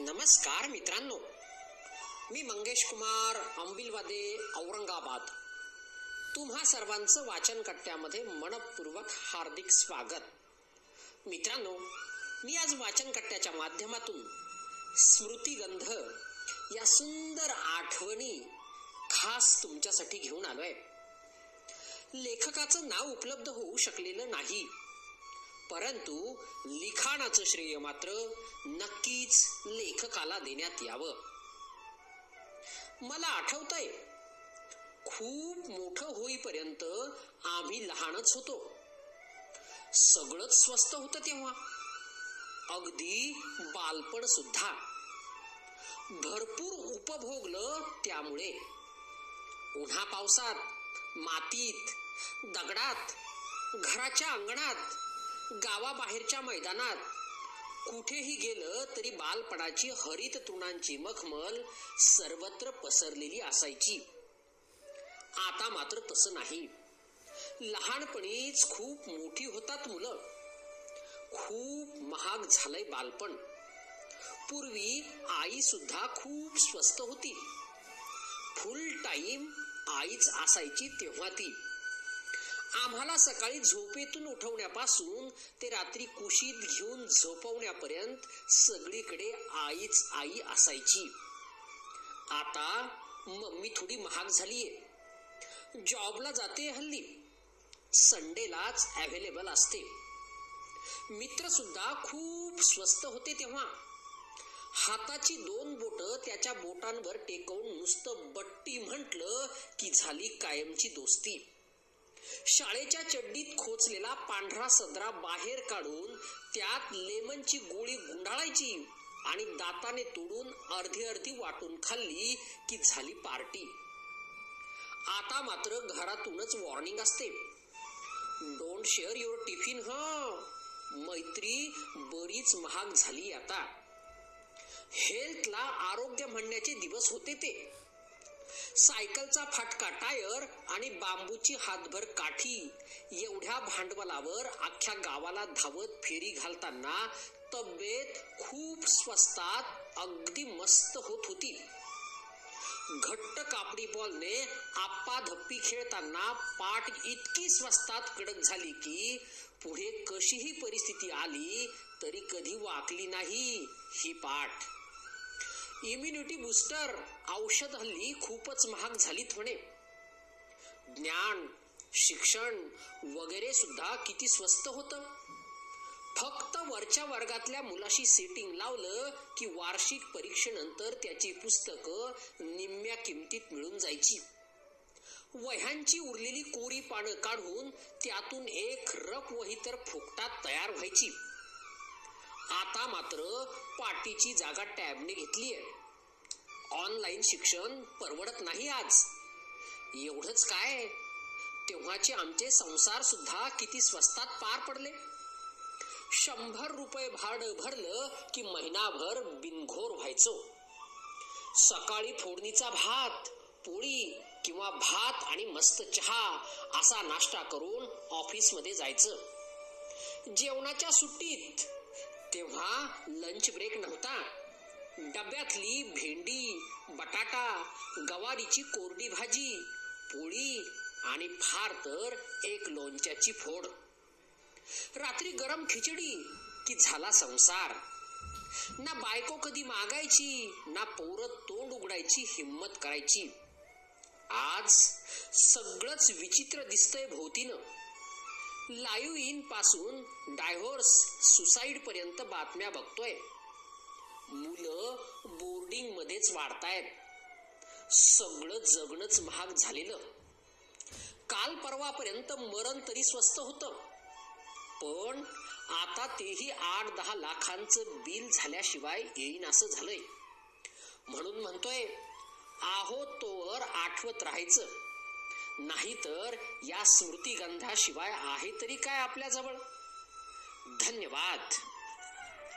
नमस्कार मित्रांनो. मी मंगेश कुमार अंबिलवादे औरंगाबाद. तुम्हा सर्वांचं वाचन कट्ट्यामध्ये मनपूर्वक हार्दिक स्वागत. मित्रांनो मी आज वाचन कट्ट्याच्या माध्यमातून स्मृतिगंध या सुंदर आठवणी खास तुमच्यासाठी घेऊन आलोय. लेखकाचं नाव उपलब्ध होऊ शकलेलं नाही. परंतु लिखाणाचं श्रेय मात्र नक्कीच लेखकाला देण्यात यावं. मला आठवतंय खूप मोठं होईपर्यंत आम्ही लहानच होतो. सगळंच स्वस्त होतं तेव्हा. अगदी बालपण सुद्धा. भरपूर उपभोगलं त्यामुळे. उन्हा पावसात मातीत दगडात घराच्या अंगणात गावाबाहेरच्या मैदानात. कुठेही गेलं तरी बालपणाची हरित तृणांची मखमल सर्वत्र पसरलेली असायची. आता मात्र तसं नाही. लहानपणीच खूप मोठी होतात मुलं. खूप महाग झालंय बालपण. पूर्वी आई सुद्धा खूप स्वस्त होती. फुल टाइम आईच असायची तेव्हा ती. आम्हाला सकाळी झोपेतून उठवण्यापासून ते रात्री कुशीत घेऊन झोपवण्यापर्यंत सगळीकडे आईच आई असायची. आता मम्मी थोडी महाग झालीये. जॉबला जाते हल्ली. संडेलाच अवेलेबल असते. मित्र सुद्धा खूप स्वस्त होते तेव्हा. हाताची दोन बोट त्याच्या बोटांवर टेकवून नुसतं बट्टी म्हटलं की झाली कायमची दोस्ती. शाळेच्या चड्डीत खोचलेला पांढरा सदरा बाहेर काढून त्यात लेमनची गोळी गुंडाळायची आणि दाताने तोडून अर्धी अर्धी वाटून खाल्ली की झाली पार्टी. आता मात्र घरातूनच वॉर्निंग असते. डोंट शेअर युअर टिफिन ह? मैत्री बरीच महाग झाली आता. हेल्थला आरोग्य म्हणण्याचे दिवस होते ते. सायकलचा फाटका टायर आणि बांबूची हातभर काठी. एवढ्या भांडवलावर अख्ख्या गावाला धावत फेरी घालताना तब्येत खूप स्वस्तात अगदी मस्त होत होती. घट्ट कापडी बॉलने आप्पा धप्पी खेळताना पाठ इतकी स्वस्तात कडक झाली की पुढे कशीही परिस्थिती आली तरी कधी वाकली नाही ही पाठ. इम्युनिटी बुस्टर औषध हल्ली खूपच महाग झालीत म्हणे. ज्ञान शिक्षण वगैरे सुद्धा किती स्वस्त होत. फक्त वरच्या वर्गातल्या मुलाशी सेटिंग लावलं की वार्षिक परीक्षेनंतर त्याची पुस्तकं निम्म्या किमतीत मिळून जायची. वह्यांची उरलेली कोरी पानं काढून त्यातून एक रफ वही तर फुकटात तयार व्हायची. आता मात्र पाटीची जागा टॅबने घेतली आहे ऑनलाईन शिक्षण परवडत नाही आज. एवढंच काय? तेव्हाचे आमचे संसार सुद्धा किती स्वस्तात पार पडले. शंभर रुपये भाड भरलं की महिनाभर बिनघोर व्हायचो. सकाळी फोडणीचा भात पोळी किंवा भात आणि मस्त चहा असा नाश्ता करून ऑफिसमध्ये जायचं. जेवणाच्या सुट्टीत तेव्हा लंच ब्रेक नव्हता. डब्यातली भेंडी बटाटा गवारीची कोरडी भाजी पोळी आणि फार तर एक लोणच्याची फोड. रात्री गरम खिचडी की झाला संसार. ना बायको कधी मागायची ना पोर तोंड उघडायची हिम्मत करायची. आज सगळंच विचित्र दिसतंय भोवतीनं. लाईव्ह इनपासून डायव्होर्स सुसाईड पर्यंत बातम्या बघतोय. मुलं बोर्डिंग मध्येच वाढतायत. सगळं जगणंच महाग झालेलं. काल परवापर्यंत मरण तरी स्वस्त होतं. पण आता तेही आठ दहा लाखांचं बिल झाल्याशिवाय येईन असं झालंय. म्हणून म्हणतोय आहो तोवर आठवत राहायचं. नाहीतर या स्मृतिगंधाशिवाय आहे तरी काय आपल्याजवळ? धन्यवाद.